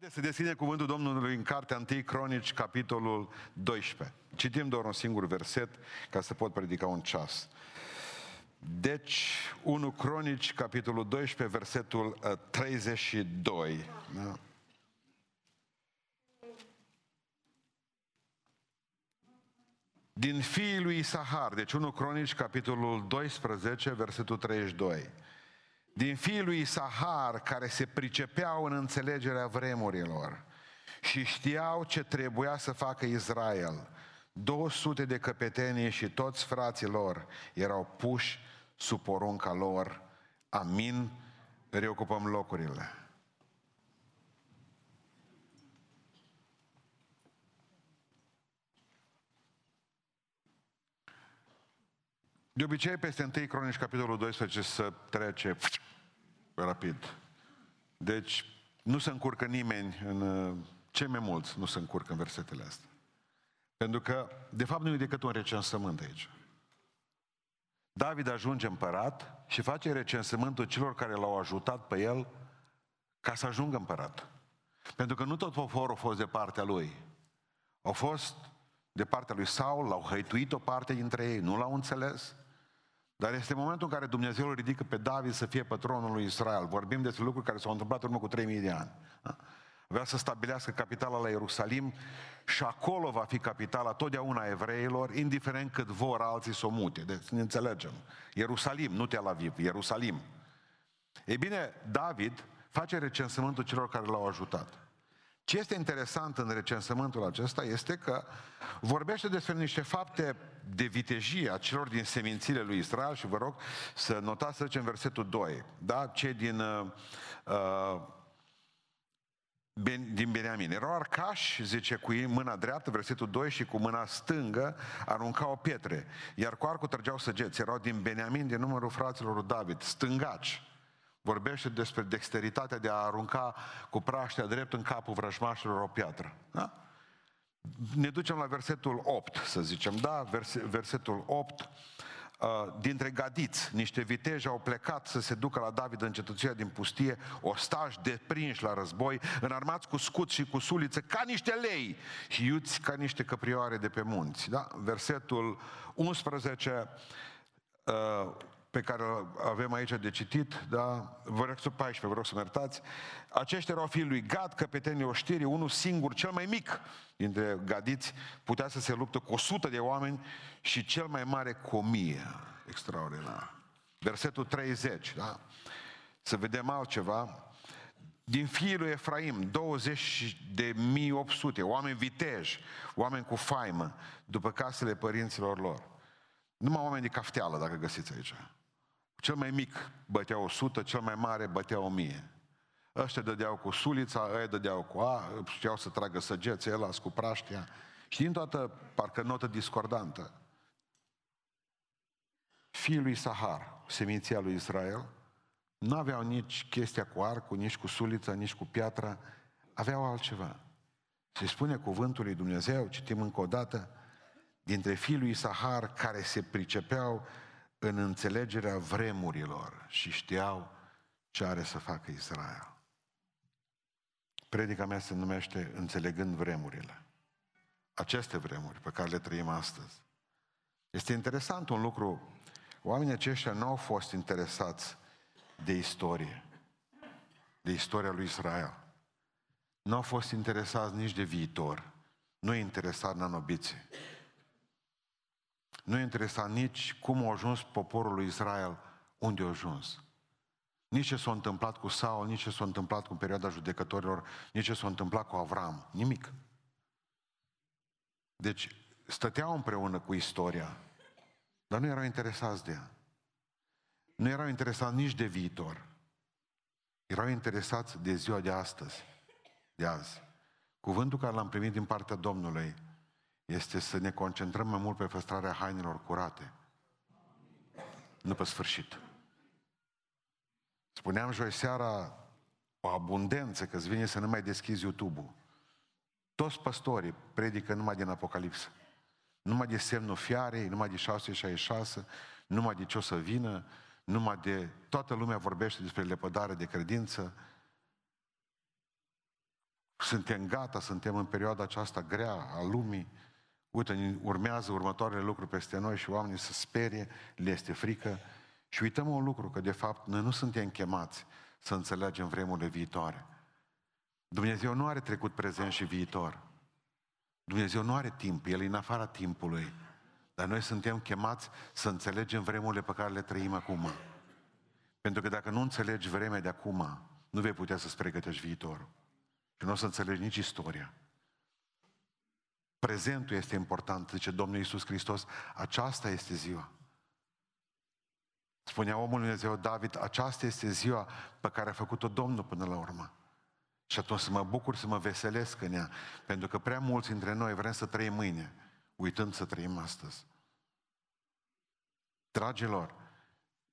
Haideți să deschidem cuvântul Domnului în cartea 1 Cronici, capitolul 12. Citim doar un singur verset ca să pot predica un ceas. Deci, 1 Cronici, capitolul 12, versetul 32. Uh, da? Din fiii lui Isahar, deci 1 Cronici, capitolul 12, versetul 32 din fiul lui Isahar care se pricepeau în înțelegerea vremurilor și știau ce trebuia să facă Israel. 200 de căpetenie și toți frații lor erau puși sub porunca lor. Amin. Reocupăm locurile. De obicei, peste 1 Cronici, capitolul 12, să trece rapid. Deci, nu se încurcă nimeni în... Cei mai mulți nu se încurcă în versetele astea. Pentru că, de fapt, nu e decât un recensământ aici. David ajunge împărat și face recensământul celor care l-au ajutat pe el ca să ajungă împărat. Pentru că nu tot poporul a fost de partea lui. Au fost de partea lui Saul, l-au hăituit o parte dintre ei, nu l-au înțeles. Dar este momentul în care Dumnezeu îl ridică pe David să fie patronul lui Israel. Vorbim despre lucruri care s-au întâmplat în urmă cu 3000 de ani. Da? Vrea să stabilească capitala la Ierusalim și acolo va fi capitala totdeauna evreilor, indiferent cât vor alții să o mute. Deci ne înțelegem. Ierusalim, nu Tel Aviv, Ierusalim. Ei bine, David face recensământul celor care l-au ajutat. Ce este interesant în recensământul acesta este că vorbește despre niște fapte de vitejie a celor din semințile lui Israel și vă rog să notați să zicem versetul 2, da? cei din uh, uh din Beniamin. Erau arcași, zice, cu mâna dreaptă, versetul 2, și cu mâna stângă aruncau pietre, iar cu arcul trăgeau săgeți. Erau din Beniamin, din numărul fraților lui David, stângaci. Vorbește despre dexteritatea de a arunca cu praștea drept în capul vrăjmașilor o piatră. Da? Ne ducem la versetul 8, să zicem, da? Verse, versetul 8. Uh, dintre gadiți, niște viteji au plecat să se ducă la David în cetăția din pustie, ostași deprinși la război, înarmați cu scut și cu suliță, ca niște lei și iuți ca niște căprioare de pe munți. Da? Versetul 11, uh, pe care avem aici de citit, da? Vă rog să 14, vă rog să mă iertați. Aceștia erau fiii lui Gad, căpetenii oștirii, unul singur, cel mai mic dintre gadiți, putea să se luptă cu 100 de oameni și cel mai mare cu 1000. Extraordinar. Versetul 30, da? Să vedem altceva. Din fiii lui Efraim, 20 de 1800, oameni viteji, oameni cu faimă, după casele părinților lor. Numai oameni de cafteală, dacă găsiți aici. Cel mai mic bătea 100, cel mai mare bătea 1000. Ăștia dădeau cu sulița, ăia dădeau cu a, știau să tragă săgeți, el cu praștia. Și din toată, parcă notă discordantă. Fiul lui Sahar, seminția lui Israel, nu aveau nici chestia cu arcul, nici cu sulița, nici cu piatra, aveau altceva. Se spune cuvântul lui Dumnezeu, citim încă o dată, dintre fiii lui Sahar care se pricepeau în înțelegerea vremurilor și știau ce are să facă Israel. Predica mea se numește Înțelegând vremurile. Aceste vremuri pe care le trăim astăzi. Este interesant un lucru. Oamenii aceștia nu au fost interesați de istorie, de istoria lui Israel. Nu au fost interesați nici de viitor. Nu e interesat nanobiții. Nu interesa nici cum a ajuns poporul lui Israel unde a ajuns. Nici ce s-a întâmplat cu Saul, nici ce s-a întâmplat cu perioada judecătorilor, nici ce s-a întâmplat cu Avram. Nimic. Deci, stăteau împreună cu istoria, dar nu erau interesați de ea. Nu erau interesați nici de viitor. Erau interesați de ziua de astăzi, de azi. Cuvântul care l-am primit din partea Domnului este să ne concentrăm mai mult pe păstrarea hainelor curate. Nu pe sfârșit. Spuneam joi seara o abundență că îți vine să nu mai deschizi YouTube-ul. Toți păstorii predică numai din Apocalipsă. Numai de semnul fiarei, numai de 666, numai de ce o să vină, numai de... Toată lumea vorbește despre lepădare de credință. suntem gata, suntem în perioada aceasta grea a lumii, uite, urmează următoarele lucruri peste noi și oamenii se sperie, le este frică și uităm un lucru, că de fapt noi nu suntem chemați să înțelegem vremurile viitoare. Dumnezeu nu are trecut, prezent și viitor. Dumnezeu nu are timp, El e în afara timpului. Dar noi suntem chemați să înțelegem vremurile pe care le trăim acum. Pentru că dacă nu înțelegi vremea de acum, nu vei putea să-ți pregătești viitorul. Și nu o să înțelegi nici istoria. Prezentul este important, zice Domnul Iisus Hristos, aceasta este ziua. Spunea omul Dumnezeu David, aceasta este ziua pe care a făcut-o Domnul până la urmă. Și atunci să mă bucur, să mă veselesc în ea. Pentru că prea mulți dintre noi vrem să trăim mâine, uitând să trăim astăzi. Dragilor,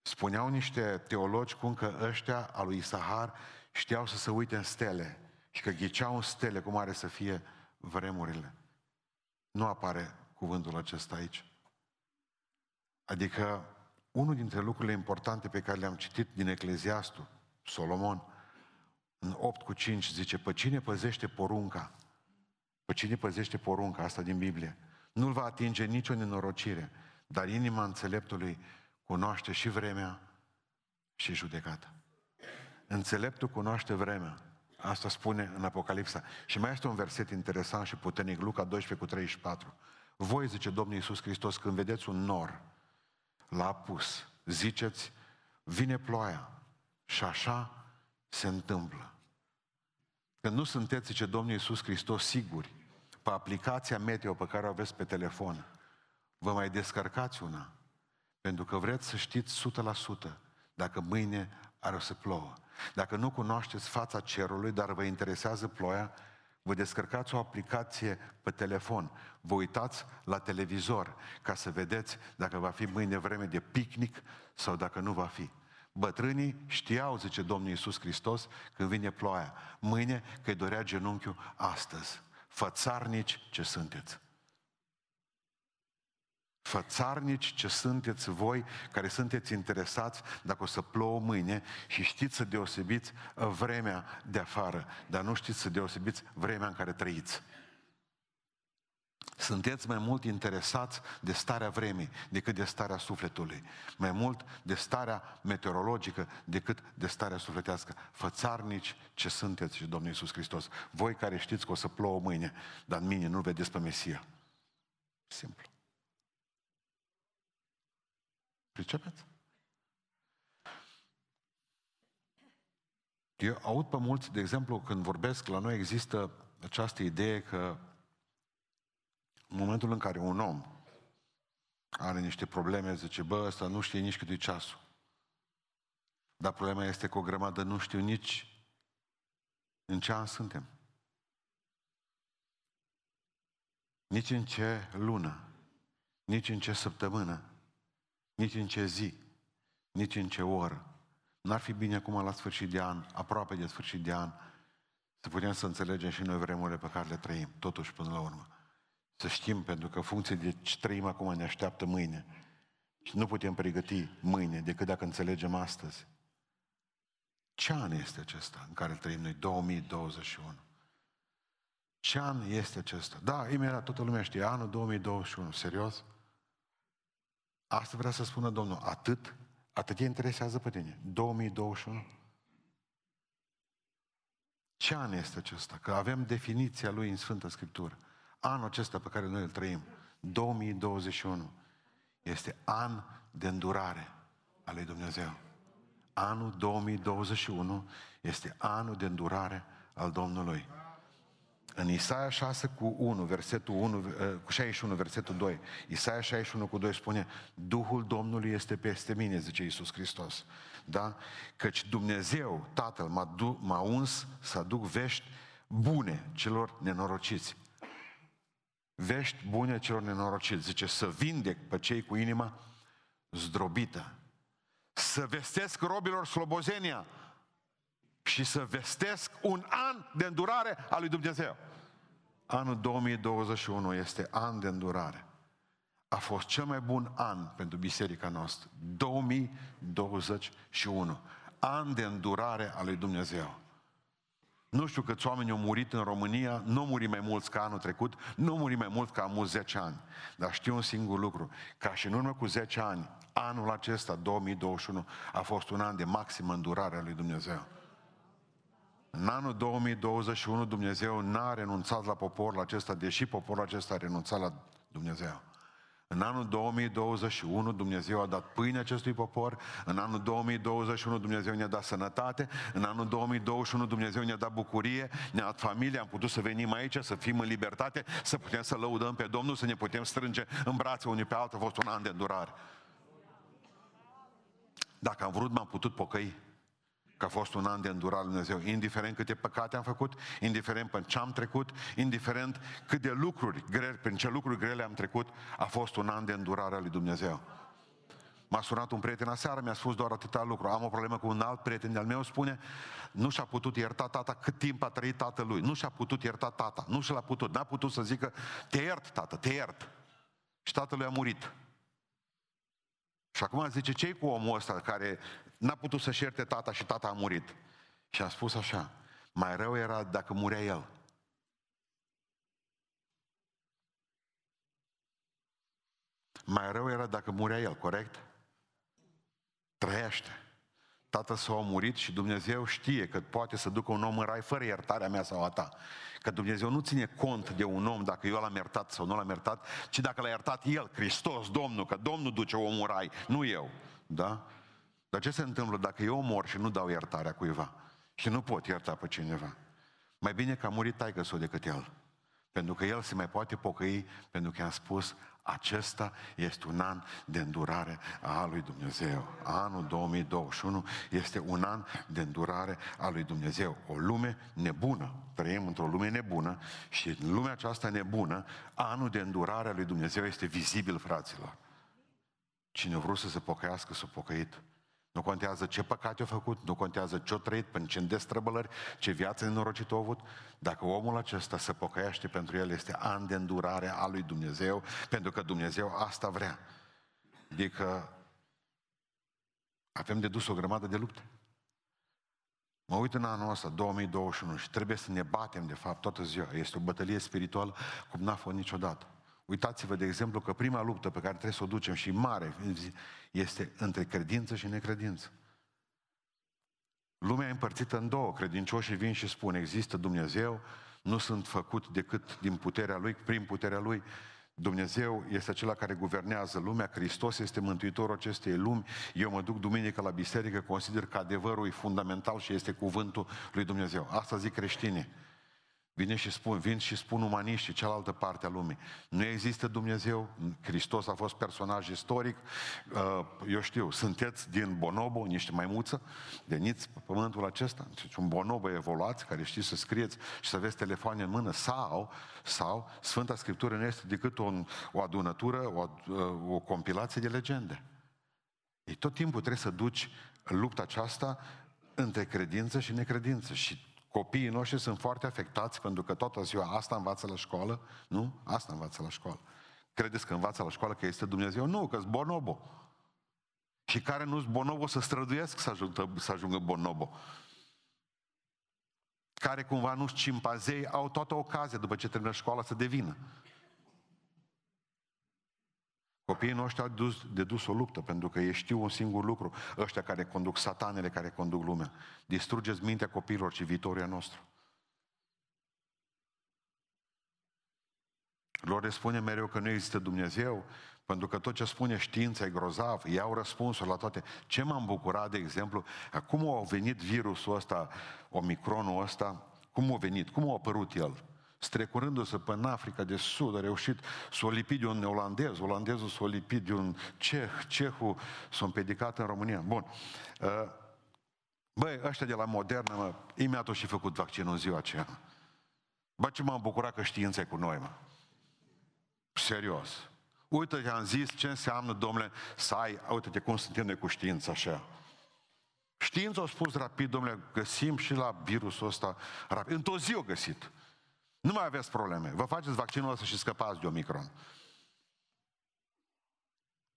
spuneau niște teologi cum că ăștia al lui Isahar știau să se uite în stele și că ghiceau în stele cum are să fie vremurile. Nu apare cuvântul acesta aici. Adică unul dintre lucrurile importante pe care le-am citit din Ecleziastul, Solomon, în 8 cu 5 zice, pe cine păzește porunca, pe cine păzește porunca asta din Biblie, nu-l va atinge nicio nenorocire, dar inima înțeleptului cunoaște și vremea și judecata. Înțeleptul cunoaște vremea. Asta spune în Apocalipsa. Și mai este un verset interesant și puternic, Luca 12 cu 34. Voi, zice Domnul Iisus Hristos, când vedeți un nor, l-a pus, ziceți, vine ploaia. Și așa se întâmplă. Când nu sunteți, zice Domnul Iisus Hristos, siguri, pe aplicația meteo pe care o aveți pe telefon, vă mai descărcați una, pentru că vreți să știți 100% dacă mâine are o să plouă. Dacă nu cunoașteți fața cerului, dar vă interesează ploaia, vă descărcați o aplicație pe telefon, vă uitați la televizor ca să vedeți dacă va fi mâine vreme de picnic sau dacă nu va fi. Bătrânii știau, zice Domnul Iisus Hristos, când vine ploaia. Mâine că-i dorea genunchiul astăzi. Fățarnici ce sunteți. Fățarnici ce sunteți voi, care sunteți interesați dacă o să plouă mâine și știți să deosebiți vremea de afară, dar nu știți să deosebiți vremea în care trăiți. Sunteți mai mult interesați de starea vremii decât de starea sufletului. Mai mult de starea meteorologică decât de starea sufletească. Fățarnici ce sunteți și Domnul Iisus Hristos. Voi care știți că o să plouă mâine, dar în mine nu vedeți pe Mesia. Simplu. Pricepeți? Eu aud pe mulți, de exemplu, când vorbesc, la noi există această idee că în momentul în care un om are niște probleme, zice, bă, ăsta nu știe nici cât e ceasul. Dar problema este că o grămadă nu știu nici în ce an suntem. Nici în ce lună, nici în ce săptămână, nici în ce zi, nici în ce oră. N-ar fi bine acum la sfârșit de an, aproape de sfârșit de an, să putem să înțelegem și noi vremurile pe care le trăim, totuși până la urmă. Să știm, pentru că funcție de ce trăim acum ne așteaptă mâine. Și nu putem pregăti mâine decât dacă înțelegem astăzi. Ce an este acesta în care trăim noi? 2021. Ce an este acesta? Da, imediat toată lumea știe, anul 2021. Serios? Asta vrea să spună Domnul, atât, atât te interesează pe tine. 2021. Ce an este acesta? Că avem definiția lui în Sfântă Scriptură anul acesta pe care noi îl trăim, 2021, este an de îndurare a lui Dumnezeu. Anul 2021 este anul de îndurare al Domnului. În Isaia 6 cu 1, versetul 1, eh, cu 61, versetul 2, Isaia 61 cu 2 spune, Duhul Domnului este peste mine, zice Iisus Hristos. Da? Căci Dumnezeu, Tatăl, m-a, du- m-a uns să aduc vești bune celor nenorociți vești bune celor nenorociți. Zice, să vindec pe cei cu inima zdrobită. Să vestesc robilor slobozenia și să vestesc un an de îndurare a lui Dumnezeu. Anul 2021 este an de îndurare. A fost cel mai bun an pentru biserica noastră. 2021. An de îndurare a lui Dumnezeu. Nu știu câți oameni au murit în România, nu au murit mai mulți ca anul trecut, nu au murit mai mult ca mulți 10 ani. Dar știu un singur lucru, ca și în urmă cu 10 ani, anul acesta, 2021, a fost un an de maximă îndurare a lui Dumnezeu. În anul 2021 Dumnezeu n-a renunțat la poporul acesta, deși poporul acesta a renunțat la Dumnezeu. În anul 2021 Dumnezeu a dat pâine acestui popor, în anul 2021 Dumnezeu ne-a dat sănătate, în anul 2021 Dumnezeu ne-a dat bucurie, ne-a dat familie, am putut să venim aici, să fim în libertate, să putem să lăudăm pe Domnul, să ne putem strânge în brațe unii pe altul, a fost un an de îndurare. Dacă am vrut, m-am putut pocăi că a fost un an de îndurare lui Dumnezeu, indiferent câte păcate am făcut, indiferent pe ce am trecut, indiferent cât de lucruri grele, prin ce lucruri grele am trecut, a fost un an de îndurare a lui Dumnezeu. M-a sunat un prieten aseară, mi-a spus doar atâta lucru. Am o problemă cu un alt prieten de-al meu, spune, nu și-a putut ierta tata cât timp a trăit tatălui. Nu și-a putut ierta tata. Nu și l-a putut. N-a putut să zică, te iert, tată, te iert. Și tatălui a murit. Și acum zice, ce cu omul ăsta care n-a putut să-și ierte tata și tata a murit? Și a spus așa, mai rău era dacă murea el. Mai rău era dacă murea el, corect? Trăiește. Tată s-a murit și Dumnezeu știe că poate să ducă un om în rai fără iertarea mea sau a ta. Că Dumnezeu nu ține cont de un om dacă eu l-am iertat sau nu l-am iertat, ci dacă l-a iertat El, Hristos, Domnul, că Domnul duce omul în rai, nu eu. Da? Dar ce se întâmplă dacă eu mor și nu dau iertarea cuiva? Și nu pot ierta pe cineva? Mai bine că a murit taică decât el. Pentru că el se mai poate pocăi, pentru că i-am spus, acesta este un an de îndurare a lui Dumnezeu. Anul 2021 este un an de îndurare a lui Dumnezeu. O lume nebună. Trăim într-o lume nebună și în lumea aceasta nebună, anul de îndurare a lui Dumnezeu este vizibil, fraților. Cine a vrut să se pocăiască, s-a pocăit. Nu contează ce păcate a făcut, nu contează ce a trăit, până ce destrăbălări, ce viață nenorocită a avut. Dacă omul acesta se pocăiește pentru el, este an de îndurare a lui Dumnezeu, pentru că Dumnezeu asta vrea. Adică avem de dus o grămadă de lupte. Mă uit în anul ăsta, 2021, și trebuie să ne batem, de fapt, toată ziua. Este o bătălie spirituală cum n-a fost niciodată. Uitați-vă, de exemplu, că prima luptă pe care trebuie să o ducem și mare este între credință și necredință. Lumea e împărțită în două. Credincioșii vin și spun, există Dumnezeu, nu sunt făcut decât din puterea Lui, prin puterea Lui. Dumnezeu este acela care guvernează lumea, Hristos este Mântuitorul acestei lumi. Eu mă duc duminică la biserică, consider că adevărul e fundamental și este cuvântul lui Dumnezeu. Asta zic creștinii. Vine și spun, vin și spun umaniștii, cealaltă parte a lumii. Nu există Dumnezeu, Hristos a fost personaj istoric, uh, eu știu, sunteți din bonobo, niște maimuță, veniți pe pământul acesta, deci un bonobo evoluați, care știți să scrieți și să aveți telefoane în mână, sau, sau Sfânta Scriptură nu este decât o, o adunătură, o, uh, o compilație de legende. Ei, tot timpul trebuie să duci lupta aceasta între credință și necredință și Copiii noștri sunt foarte afectați pentru că toată ziua asta învață la școală, nu? Asta învață la școală. Credeți că învață la școală că este Dumnezeu? Nu, că sunt bonobo. Și care nu sunt bonobo să străduiesc să ajungă, să ajungă bonobo. Care cumva nu sunt cimpazei, au toată ocazia după ce termină școala să devină. Copiii noștri au dus, de dus o luptă, pentru că ei știu un singur lucru, ăștia care conduc satanele, care conduc lumea. Distrugeți mintea copiilor și viitoria nostru. Lor le spune mereu că nu există Dumnezeu, pentru că tot ce spune știința e grozav, iau răspunsuri la toate. Ce m-am bucurat, de exemplu, cum a venit virusul ăsta, omicronul ăsta, cum a venit, cum a apărut el? Strecurându-se până în Africa de Sud, a reușit să o lipi de un olandez, olandezul să o lipi de un ceh, cehul s-a împedicat în România. Bun. Uh, băi, ăștia de la Modernă, mă, imediat au și făcut vaccinul în ziua aceea. Bă, ce m-am bucurat că știința e cu noi, mă. Serios. Uite-te, am zis ce înseamnă, domnule, să ai, uite-te cum suntem noi cu știința așa. Știința a spus rapid, domnule, găsim și la virusul ăsta rapid. Într-o zi o găsit. Nu mai aveți probleme. Vă faceți vaccinul ăsta și scăpați de Omicron.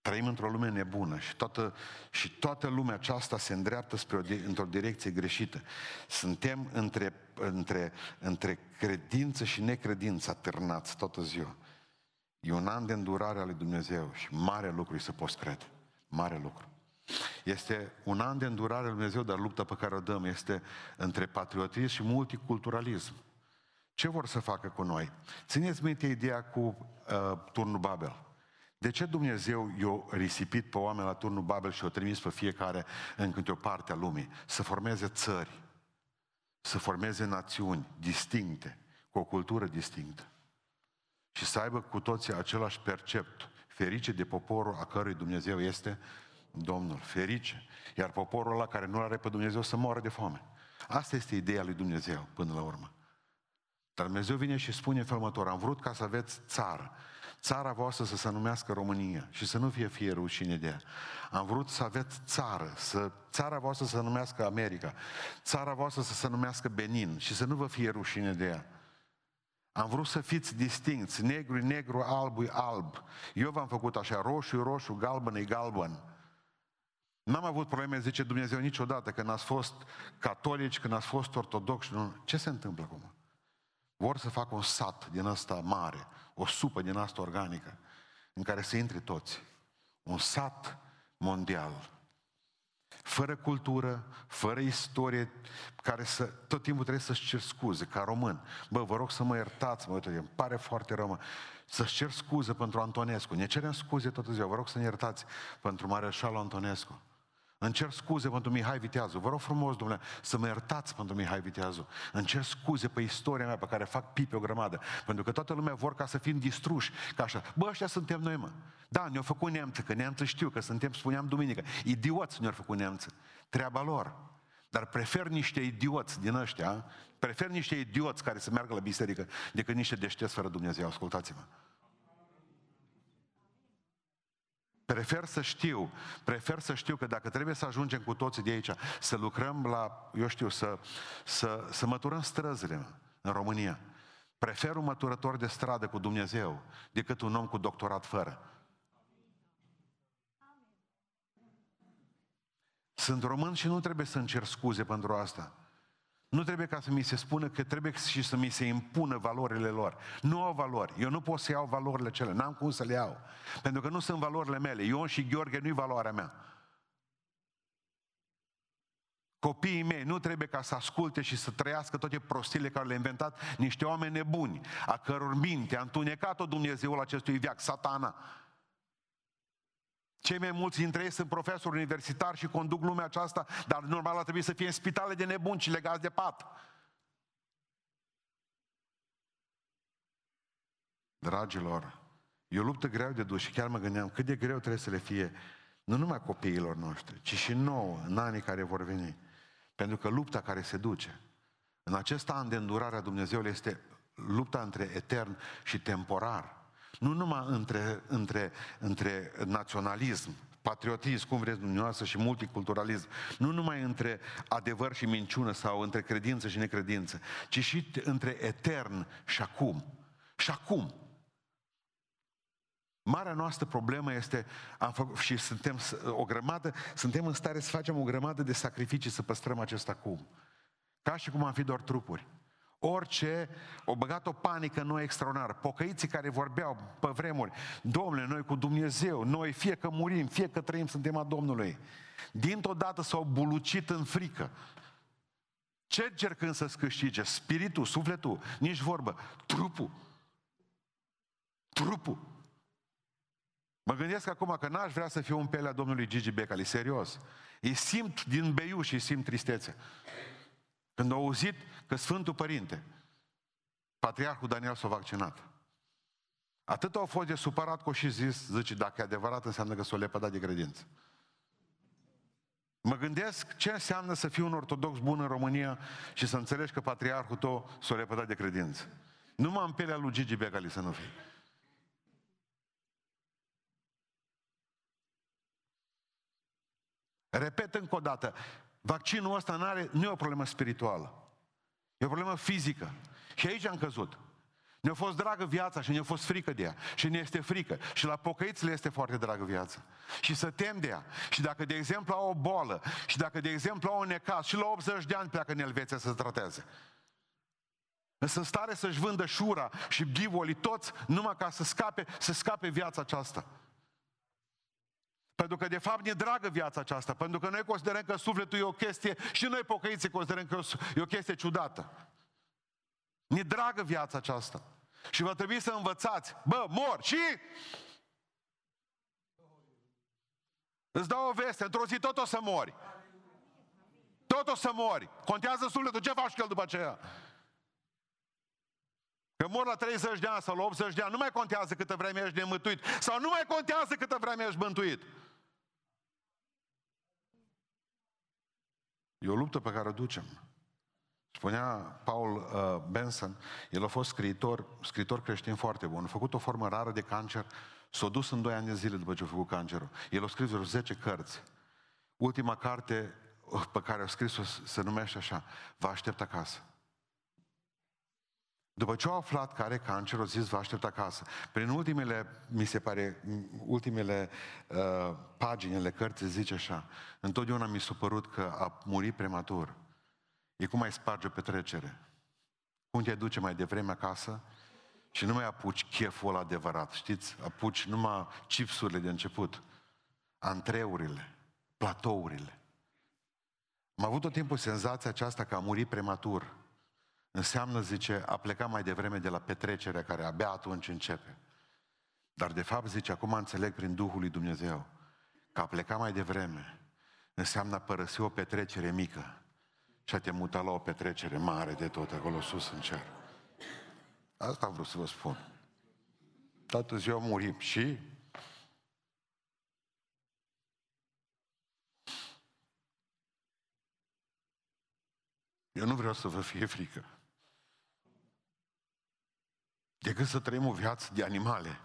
Trăim într-o lume nebună și toată, și toată lumea aceasta se îndreaptă spre o, într-o direcție greșită. Suntem între, între, între credință și necredință atârnați toată ziua. E un an de îndurare al lui Dumnezeu și mare lucru să poți crede. Mare lucru. Este un an de îndurare al lui Dumnezeu, dar lupta pe care o dăm este între patriotism și multiculturalism. Ce vor să facă cu noi? Țineți minte ideea cu uh, turnul Babel. De ce Dumnezeu i-a risipit pe oameni la turnul Babel și i-a trimis pe fiecare în câte o parte a lumii? Să formeze țări, să formeze națiuni distincte, cu o cultură distinctă. Și să aibă cu toții același percept. Ferice de poporul a cărui Dumnezeu este Domnul. Ferice. Iar poporul ăla care nu are pe Dumnezeu să moară de foame. Asta este ideea lui Dumnezeu până la urmă. Dar Dumnezeu vine și spune felul am vrut ca să aveți țară țara voastră să se numească România și să nu fie fie rușine de ea. Am vrut să aveți țară, să, țara voastră să se numească America, țara voastră să se numească Benin și să nu vă fie rușine de ea. Am vrut să fiți distincți, negru negru, alb alb. Eu v-am făcut așa, roșu roșu, galben e galben. N-am avut probleme, zice Dumnezeu, niciodată când ați fost catolici, când ați fost ortodoxi. Ce se întâmplă acum? Vor să facă un sat din ăsta mare, o supă din asta organică, în care să intre toți. Un sat mondial. Fără cultură, fără istorie, care să, tot timpul trebuie să-și cer scuze, ca român. Bă, vă rog să mă iertați, mă, uite, îmi pare foarte rău, Să-și cer scuze pentru Antonescu. Ne cerem scuze toată ziua. Vă rog să ne iertați pentru Mareșalul Antonescu. Îmi cer scuze pentru Mihai Viteazu. Vă rog frumos, domnule, să mă iertați pentru Mihai Viteazu. Îmi cer scuze pe istoria mea pe care fac pipe o grămadă. Pentru că toată lumea vor ca să fim distruși. Ca așa. Bă, ăștia suntem noi, mă. Da, ne-au făcut neamță, că neamță știu, că suntem, spuneam duminică. Idioți ne-au făcut neamță. Treaba lor. Dar prefer niște idioți din ăștia, prefer niște idioți care să meargă la biserică decât niște deștepți fără Dumnezeu. Ascultați-mă. Prefer să știu, prefer să știu că dacă trebuie să ajungem cu toții de aici, să lucrăm la, eu știu, să, să, să măturăm străzile în România. Prefer un măturător de stradă cu Dumnezeu decât un om cu doctorat fără. Sunt român și nu trebuie să încerc scuze pentru asta. Nu trebuie ca să mi se spună că trebuie și să mi se impună valorile lor. Nu au valori. Eu nu pot să iau valorile cele. N-am cum să le iau. Pentru că nu sunt valorile mele. Ion și Gheorghe nu-i valoarea mea. Copiii mei nu trebuie ca să asculte și să trăiască toate prostile care le-au inventat niște oameni nebuni, a căror minte a întunecat-o Dumnezeul acestui viac, satana. Cei mai mulți dintre ei sunt profesori universitari și conduc lumea aceasta, dar normal ar trebui să fie în spitale de nebuni și legați de pat. Dragilor, e o luptă greu de dus și chiar mă gândeam cât de greu trebuie să le fie nu numai copiilor noștri, ci și nouă, în anii care vor veni. Pentru că lupta care se duce în acest an de îndurare a Dumnezeului este lupta între etern și temporar. Nu numai între, între, între naționalism, patriotism, cum vreți dumneavoastră, și multiculturalism, nu numai între adevăr și minciună sau între credință și necredință, ci și între etern și acum. Și acum. Marea noastră problemă este, am făcut, și suntem o grămadă, suntem în stare să facem o grămadă de sacrificii să păstrăm acest acum. Ca și cum am fi doar trupuri. Orice, o băgat o panică noi extraordinară. Pocăiții care vorbeau pe vremuri, Domnule, noi cu Dumnezeu, noi fie că murim, fie că trăim, suntem a Domnului. Dintr-o dată s-au bulucit în frică. Ce încercând să-ți câștige? Spiritul, sufletul, nici vorbă. Trupul. Trupul. Mă gândesc acum că n-aș vrea să fiu un pelea domnului Gigi Becali, serios. Îi simt din beiu și îi simt tristețe. Când au auzit că Sfântul Părinte, Patriarhul Daniel s-a vaccinat. Atât au fost de supărat cu și zis, zice, dacă e adevărat, înseamnă că s-o lepădat de credință. Mă gândesc ce înseamnă să fii un ortodox bun în România și să înțelegi că patriarhul tău s-o lepădat de credință. Numai în pelea lui Gigi Becali să nu fie. Repet încă o dată, Vaccinul ăsta nu, are, nu e o problemă spirituală. E o problemă fizică. Și aici am căzut. Ne-a fost dragă viața și ne-a fost frică de ea. Și ne este frică. Și la pocăiți le este foarte dragă viața. Și să tem de ea. Și dacă, de exemplu, au o bolă, și dacă, de exemplu, au un necaz, și la 80 de ani pleacă în Elveția să se trateze. Sunt în stare să-și vândă șura și bivoli toți numai ca să scape, să scape viața aceasta. Pentru că de fapt ne dragă viața aceasta, pentru că noi considerăm că sufletul e o chestie și noi pocăiții considerăm că e o chestie ciudată. Ne dragă viața aceasta. Și va trebui să învățați. Bă, mor și... Îți dau o veste, într-o zi tot o să mori. Tot o să mori. Contează sufletul, ce faci cu el după aceea? Că mor la 30 de ani sau la 80 de ani, nu mai contează câtă vreme ești nemântuit. Sau nu mai contează câtă vreme ești mântuit. E o luptă pe care o ducem. Spunea Paul uh, Benson, el a fost scriitor, scriitor creștin foarte bun, a făcut o formă rară de cancer, s-a dus în 2 ani de zile după ce a făcut cancerul. El a scris vreo 10 cărți. Ultima carte uh, pe care a scris-o se numește așa, Vă aștept acasă. După ce au aflat că are cancer, au zis, vă aștept acasă. Prin ultimele, mi se pare, ultimele uh, pagini ale cărții zice așa, întotdeauna mi s-a părut că a murit prematur. E cum ai sparge o petrecere. Cum te duce mai devreme acasă și nu mai apuci cheful ăla adevărat, știți? Apuci numai chipsurile de început, antreurile, platourile. Am avut tot timpul senzația aceasta că a murit prematur. Înseamnă, zice, a plecat mai devreme de la petrecerea care abia atunci începe. Dar de fapt, zice, acum înțeleg prin Duhul lui Dumnezeu că a plecat mai devreme înseamnă a părăsi o petrecere mică și a te muta la o petrecere mare de tot acolo sus în cer. Asta am vrut să vă spun. Toată ziua murim și Eu nu vreau să vă fie frică. Decât să trăim o viață de animale.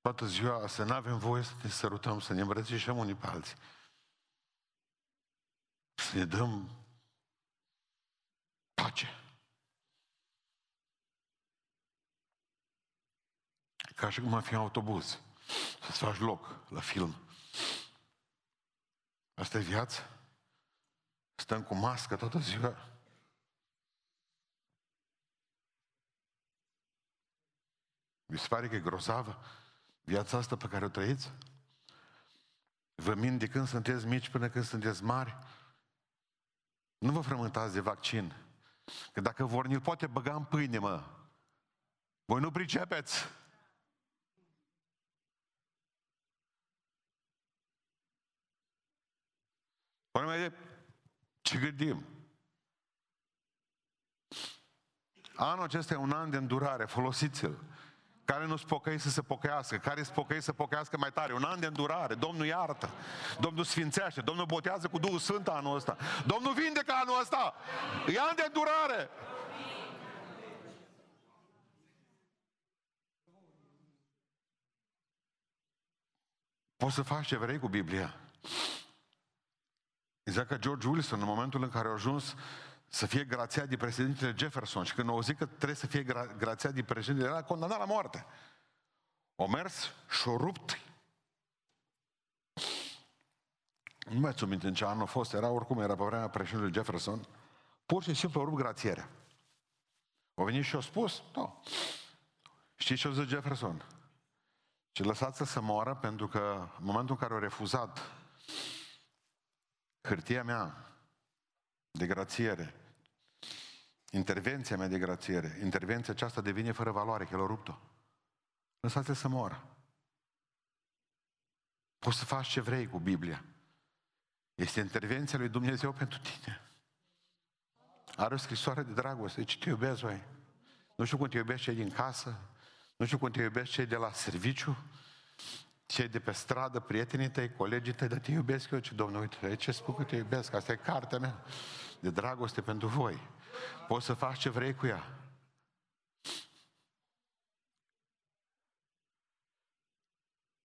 Toată ziua să nu avem voie să ne sărutăm, să ne îmbrățișăm unii pe alții. Să ne dăm pace. Ca și cum ar fi un autobuz. Să-ți faci loc la film. Asta e viața? Stăm cu mască toată ziua? Vi se pare că e grozavă viața asta pe care o trăiți? Vă mint de când sunteți mici până când sunteți mari? Nu vă frământați de vaccin. Că dacă vor, ni poate băga în pâine, mă. Voi nu pricepeți. Problema e ce gândim. Anul acesta e un an de îndurare, folosiți-l. Care nu-s pocăi să se pocăiască, care s pocăi să pocăiască mai tare. Un an de îndurare, Domnul iartă, Domnul sfințește, Domnul botează cu Duhul Sfânt anul ăsta, Domnul vindecă anul ăsta, e an de îndurare. Poți să faci ce vrei cu Biblia. Exact ca George Wilson, în momentul în care a ajuns să fie grațiat de președintele Jefferson și când au zis că trebuie să fie gra- grațiat de președintele, era condamnat la moarte. O mers și o rupt. Nu mai țin minte în ce an a fost, era oricum, era pe vremea președintelui Jefferson, pur și simplu o rupt grațierea. O venit și o spus, nu. Știți ce a zis Jefferson? Și lăsați să moară pentru că în momentul în care au refuzat hârtia mea de grațiere, intervenția mea de grațiere, intervenția aceasta devine fără valoare, că l-a rupt-o. Lăsați să moară. Poți să faci ce vrei cu Biblia. Este intervenția lui Dumnezeu pentru tine. Are o scrisoare de dragoste. Ce te iubesc, voi? Nu știu cum te iubesc cei din casă, nu știu cum te iubesc cei de la serviciu, cei de pe stradă, prietenii tăi, colegii tăi, dar te iubesc eu, ce Domnul, uite, ce spun că te iubesc, asta e cartea mea de dragoste pentru voi. Poți să faci ce vrei cu ea.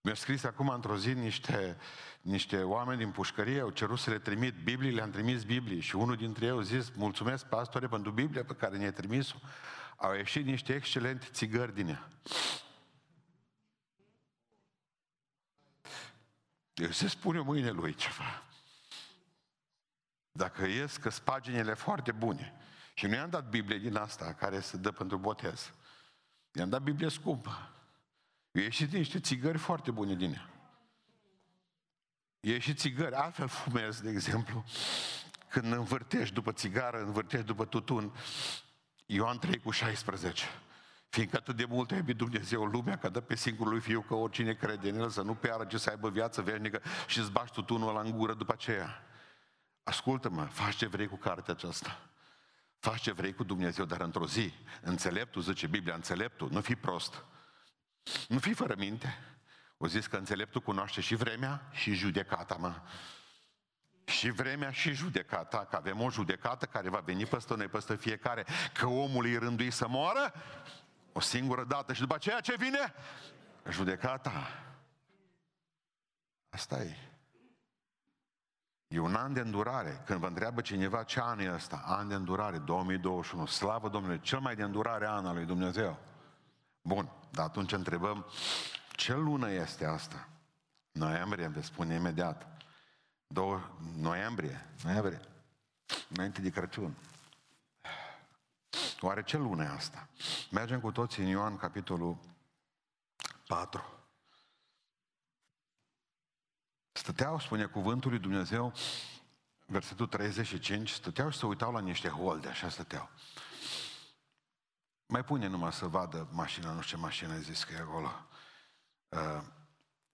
Mi-au scris acum într-o zi niște, niște oameni din pușcărie, au cerut să le trimit Biblii, le-am trimis Biblii și unul dintre ei a zis, mulțumesc, pastore, pentru Biblia pe care ne-ai trimis-o. Au ieșit niște excelente țigări din ea. Eu se spune mâine lui ceva. Dacă ies că paginile foarte bune. Și nu i-am dat Biblie din asta care se dă pentru botez. I-am dat Biblie scumpă. Eu ieșit niște țigări foarte bune din ea. E și țigări, altfel fumez, de exemplu, când învârtești după țigară, învârtești după tutun. Ioan 3 cu 16. Fiindcă atât de mult a iubit Dumnezeu lumea, că dă pe singurul lui Fiu că oricine crede în El să nu piară, ci să aibă viață veșnică și îți bași tutunul ăla în gură după aceea. Ascultă-mă, faci ce vrei cu cartea aceasta. Faci ce vrei cu Dumnezeu, dar într-o zi, înțeleptul, zice Biblia, înțeleptul, nu fi prost. Nu fi fără minte. O zis că înțeleptul cunoaște și vremea și judecata, mă. Și vremea și judecata, că avem o judecată care va veni peste noi, peste fiecare, că omul îi rândui să moară o singură dată și după aceea ce vine? Judecata. Asta e. E un an de îndurare. Când vă întreabă cineva ce an e ăsta, an de îndurare, 2021, slavă Domnului, cel mai de îndurare an al lui Dumnezeu. Bun, dar atunci întrebăm, ce lună este asta? Noiembrie, vă spune imediat. Două, noiembrie, noiembrie, înainte de Crăciun. Oare ce lună e asta? Mergem cu toții în Ioan, capitolul 4. Stăteau, spune cuvântul lui Dumnezeu, versetul 35, stăteau și se uitau la niște holde, așa stăteau. Mai pune numai să vadă mașina, nu știu ce mașină zis că e acolo. Uh,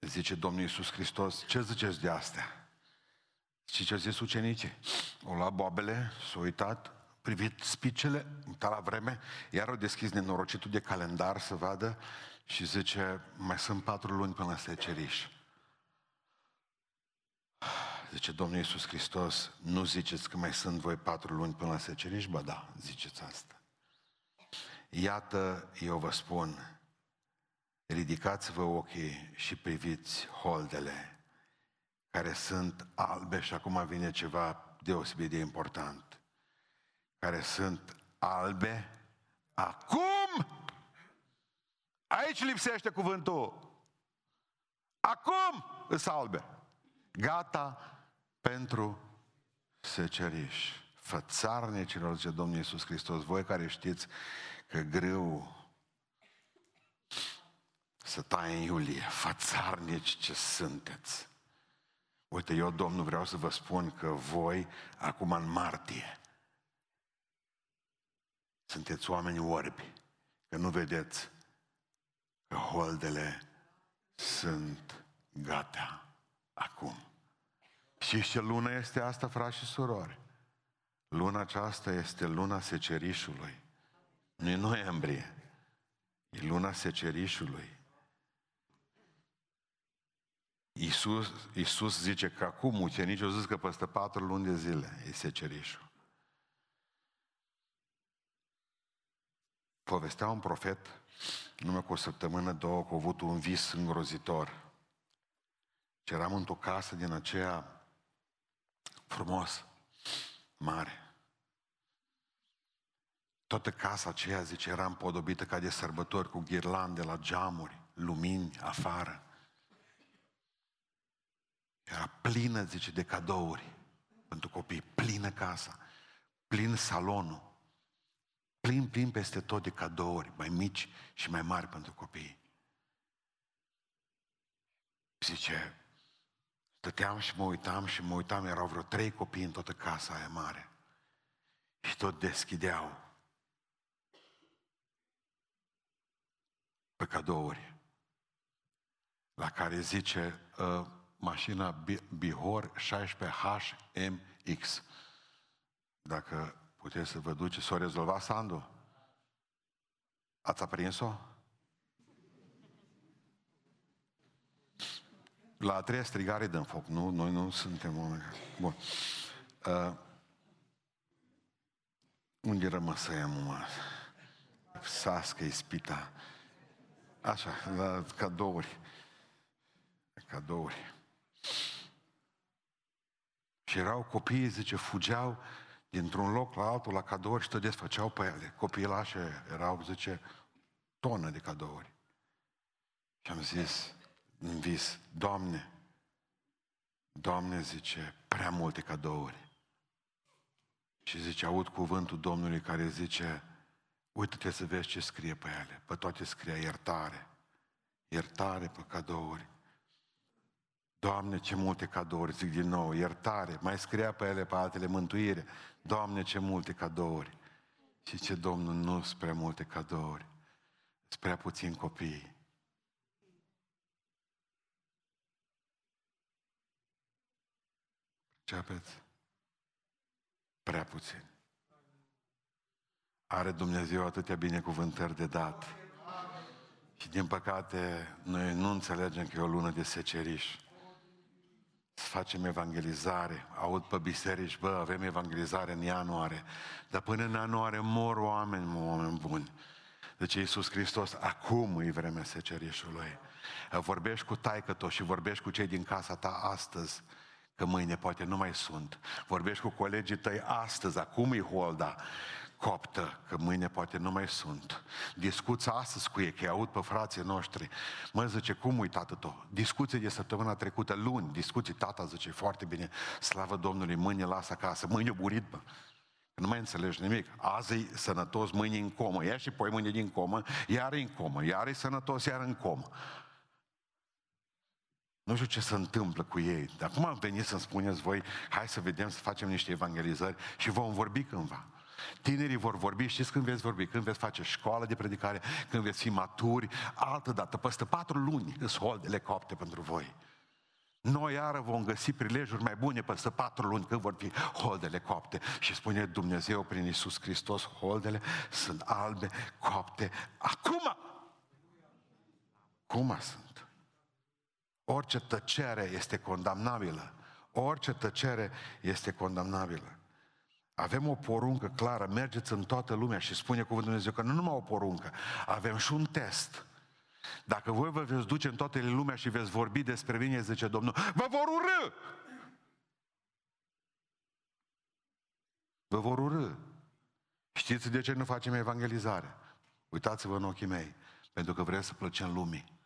zice Domnul Iisus Hristos, ce ziceți de astea? Și ce zis ucenicii? O luat boabele, s-au uitat, privit spicele, uitat la vreme, iar au deschis nenorocitul de calendar să vadă și zice, mai sunt patru luni până la seceriș. Zice Domnul Iisus Hristos, nu ziceți că mai sunt voi patru luni până la seceriș? Ba da, ziceți asta. Iată, eu vă spun, ridicați-vă ochii și priviți holdele care sunt albe și acum vine ceva deosebit de important, care sunt albe acum. Aici lipsește cuvântul. Acum îs albe. Gata pentru seceriș. Fățarnicilor, zice Domnul Iisus Hristos, voi care știți că greu să taie în iulie, fățarnici ce sunteți. Uite, eu, Domnul, vreau să vă spun că voi, acum în martie, sunteți oameni orbi, că nu vedeți că holdele sunt gata acum. Și ce lună este asta, frați și surori? Luna aceasta este luna secerișului. Nu e noiembrie. E luna secerișului. Iisus, Iisus zice că acum ucenicii au zis că peste patru luni de zile e secerișul. Povestea un profet, numai cu o săptămână, două, că a avut un vis îngrozitor. Și eram într-o casă din aceea frumos, mare. Toată casa aceea, zice, era împodobită ca de sărbători, cu ghirlande la geamuri, lumini afară. Era plină, zice, de cadouri pentru copii, plină casa, plin salonul, plin, plin peste tot de cadouri, mai mici și mai mari pentru copii. Zice, stăteam și mă uitam și mă uitam, erau vreo trei copii în toată casa aia mare. Și tot deschideau pe cadouri, la care zice uh, mașina Bihor 16HMX. Dacă puteți să vă duceți, s-o rezolvat Sandu? Ați aprins-o? La a treia strigare dăm foc, nu? Noi nu suntem oameni. Bun. Uh, unde rămăsăia, mă? Sască, ispita. Așa, la cadouri. Cadouri. Și erau copii, zice, fugeau dintr-un loc la altul la cadouri și tot desfăceau pe ele. Copiii erau, zice, tonă de cadouri. Și am zis în vis, Doamne, Doamne, zice, prea multe cadouri. Și zice, aud cuvântul Domnului care zice, uite-te să vezi ce scrie pe ele. Pe toate scrie iertare. Iertare pe cadouri. Doamne, ce multe cadouri, zic din nou, iertare. Mai scria pe ele pe altele mântuire. Doamne, ce multe cadouri. Și ce Domnul nu spre multe cadouri. Spre puțin copii. Ceapeți? Prea puțin. Are Dumnezeu atâtea binecuvântări de dat. Și din păcate, noi nu înțelegem că e o lună de seceriș. Să facem evangelizare. Aud pe biserici, bă, avem evangelizare în ianuarie. Dar până în ianuarie mor oameni, oameni buni. Deci Iisus Hristos, acum e vremea secerișului. Vorbești cu taică și vorbești cu cei din casa ta astăzi că mâine poate nu mai sunt. Vorbești cu colegii tăi astăzi, acum e holda coptă, că mâine poate nu mai sunt. Discuța astăzi cu ei, că aud pe frații noștri. Mă zice, cum uit tată tot? Discuție de săptămâna trecută, luni, discuții, tata zice, foarte bine, slavă Domnului, mâine lasă acasă, mâine burit, bă. Nu mai înțelegi nimic. Azi e sănătos, mâine în comă. Ia și poi mâine din comă, iar în comă, iar e sănătos, iar în comă. Nu știu ce se întâmplă cu ei. Dar cum am venit să-mi spuneți voi, hai să vedem, să facem niște evangelizări și vom vorbi cândva. Tinerii vor vorbi, știți când veți vorbi? Când veți face școală de predicare, când veți fi maturi, altă dată, peste patru luni, îs holdele copte pentru voi. Noi iară vom găsi prilejuri mai bune peste patru luni când vor fi holdele copte. Și spune Dumnezeu prin Isus Hristos, holdele sunt albe, copte, acum! Cum sunt? Orice tăcere este condamnabilă. Orice tăcere este condamnabilă. Avem o poruncă clară, mergeți în toată lumea și spune cuvântul Dumnezeu că nu numai o poruncă, avem și un test. Dacă voi vă veți duce în toată lumea și veți vorbi despre mine, zice Domnul, vă vor urâ! Vă vor urâ. Știți de ce nu facem evangelizare? Uitați-vă în ochii mei, pentru că vrem să plăcem lumii.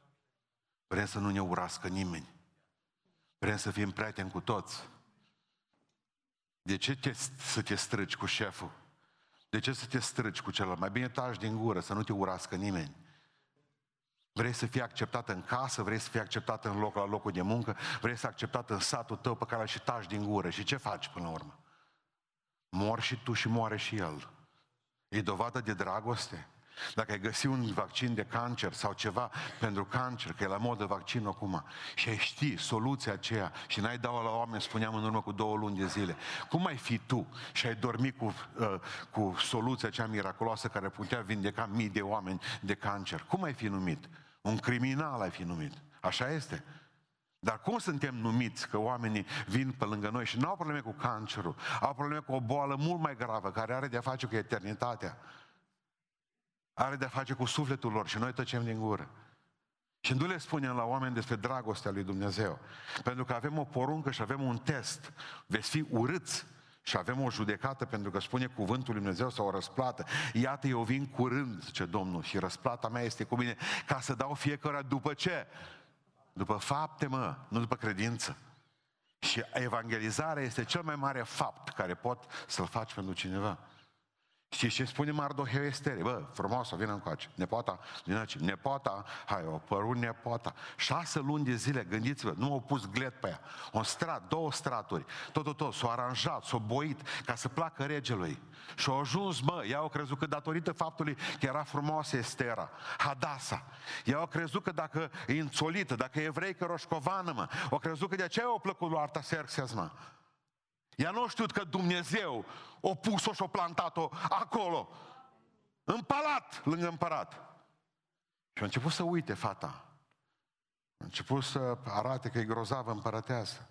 Vrem să nu ne urască nimeni. Vrem să fim prieteni cu toți. De ce te, să te strâgi cu șeful? De ce să te strâgi cu celălalt? Mai bine taci din gură, să nu te urască nimeni. Vrei să fii acceptat în casă, vrei să fii acceptat în loc la locul de muncă, vrei să fii acceptat în satul tău pe care și taci din gură. Și ce faci până la urmă? Mor și tu și moare și el. E dovadă de dragoste? Dacă ai găsi un vaccin de cancer sau ceva pentru cancer, că e la modă vaccin acum, și ai ști soluția aceea și n-ai dau la oameni, spuneam în urmă cu două luni de zile, cum ai fi tu și ai dormi cu, uh, cu soluția cea miraculoasă care putea vindeca mii de oameni de cancer? Cum ai fi numit? Un criminal ai fi numit. Așa este. Dar cum suntem numiți că oamenii vin pe lângă noi și nu au probleme cu cancerul, au probleme cu o boală mult mai gravă care are de-a face cu eternitatea are de-a face cu sufletul lor și noi tăcem din gură. Și nu le spunem la oameni despre dragostea lui Dumnezeu. Pentru că avem o poruncă și avem un test. Veți fi urâți și avem o judecată pentru că spune cuvântul lui Dumnezeu sau o răsplată. Iată, eu vin curând, zice Domnul, și răsplata mea este cu mine ca să dau fiecare după ce? După fapte, mă, nu după credință. Și evangelizarea este cel mai mare fapt care pot să-l faci pentru cineva. Și ce spune Mardoheu Estere? Bă, frumoasă, vină încoace. Nepoata, din aici. Nepoata, hai, o părut nepoata. Șase luni de zile, gândiți-vă, nu au pus glet pe ea. Un strat, două straturi. Tot, tot, tot, s-au aranjat, s-au boit ca să placă regelui. Și au ajuns, mă, ea au crezut că datorită faptului că era frumoasă Estera, Hadasa. Ea au crezut că dacă e înțolită, dacă e evreică roșcovană, mă, au crezut că de aceea au plăcut lui Artaxerxes, mă. Ea nu știut că Dumnezeu o pus-o și o plantat-o acolo, în palat, lângă împărat. Și a început să uite fata. A început să arate că e grozavă împărăteasă.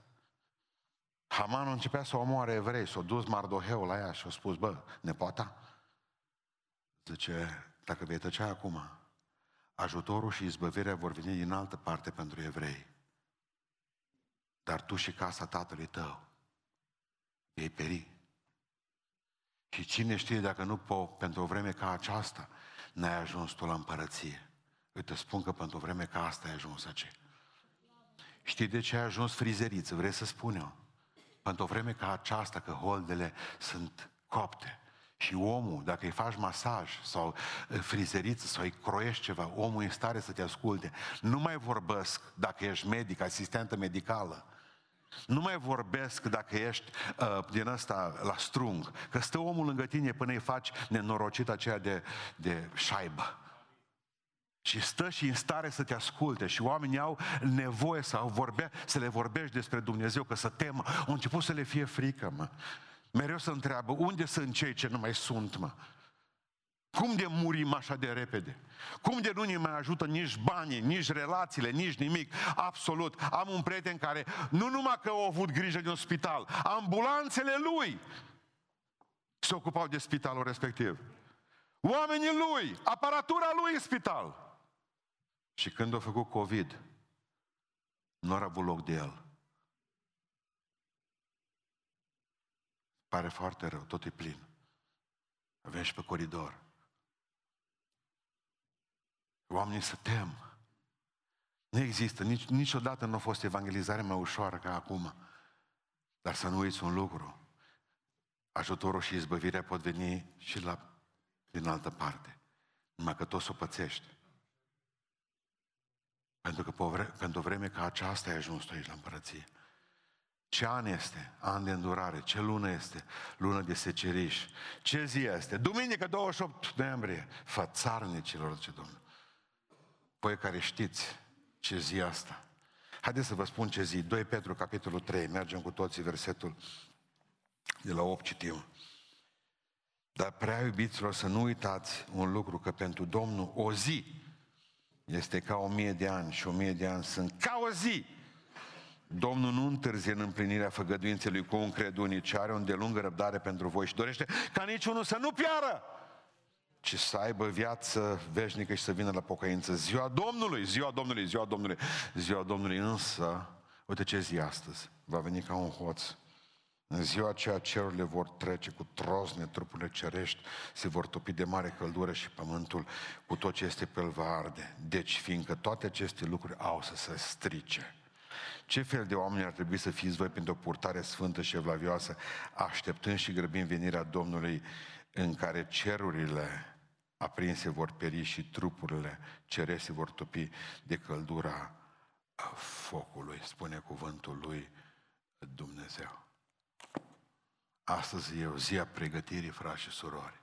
Haman începea să omoare evrei, s-a dus Mardoheu la ea și a spus, bă, nepoata, zice, dacă vei tăcea acum, ajutorul și izbăvirea vor veni din altă parte pentru evrei. dar tu și casa tatălui tău vei peri. Și cine știe dacă nu po, pentru o vreme ca aceasta n-ai ajuns tu la împărăție. Uite, spun că pentru o vreme ca asta ai ajuns aici. Știi de ce ai ajuns frizeriță? Vrei să spun eu? Pentru o vreme ca aceasta, că holdele sunt copte. Și omul, dacă îi faci masaj sau frizeriță sau îi croiești ceva, omul e în stare să te asculte. Nu mai vorbesc dacă ești medic, asistentă medicală. Nu mai vorbesc dacă ești uh, din ăsta la strung, că stă omul lângă tine până îi faci nenorocit aceea de, de șaibă. Și stă și în stare să te asculte și oamenii au nevoie să, vorbe, să le vorbești despre Dumnezeu, că să temă. Au început să le fie frică, mă. Mereu să întreabă, unde sunt cei ce nu mai sunt, mă? Cum de murim așa de repede? Cum de nu ne mai ajută nici banii, nici relațiile, nici nimic? Absolut. Am un prieten care nu numai că a avut grijă de un spital, ambulanțele lui se ocupau de spitalul respectiv. Oamenii lui, aparatura lui în spital. Și când a făcut COVID, nu a avut loc de el. Pare foarte rău, tot e plin. Avem și pe coridor. Oamenii se tem. Nu există, nici, niciodată nu a fost evangelizare mai ușoară ca acum. Dar să nu uiți un lucru. Ajutorul și izbăvirea pot veni și la, din altă parte. Numai că tot o pățești. Pentru că pe pentru o vreme ca aceasta ai ajuns tu aici la împărăție. Ce an este? An de îndurare. Ce lună este? Lună de seceriș. Ce zi este? Duminică 28 noiembrie. Fățarnicilor, ce Domnul. Voi care știți ce zi asta. Haideți să vă spun ce zi. 2 Petru, capitolul 3. Mergem cu toții versetul de la 8 citim. Dar prea iubiților să nu uitați un lucru, că pentru Domnul o zi este ca o mie de ani și o mie de ani sunt ca o zi. Domnul nu întârzie în împlinirea făgăduinței lui cu un credunii, ci are o îndelungă răbdare pentru voi și dorește ca niciunul să nu piară, ci să aibă viață veșnică și să vină la pocăință. Ziua Domnului, ziua Domnului, ziua Domnului, ziua Domnului, însă, uite ce zi astăzi, va veni ca un hoț. În ziua aceea cerurile vor trece cu trozne, trupurile cerești se vor topi de mare căldură și pământul cu tot ce este pe el va arde. Deci, fiindcă toate aceste lucruri au să se strice, ce fel de oameni ar trebui să fiți voi pentru o purtare sfântă și evlavioasă, așteptând și grăbind venirea Domnului în care cerurile aprinse vor peri și trupurile cerese se vor topi de căldura focului, spune cuvântul lui Dumnezeu. Astăzi e o zi a pregătirii, frați și surori.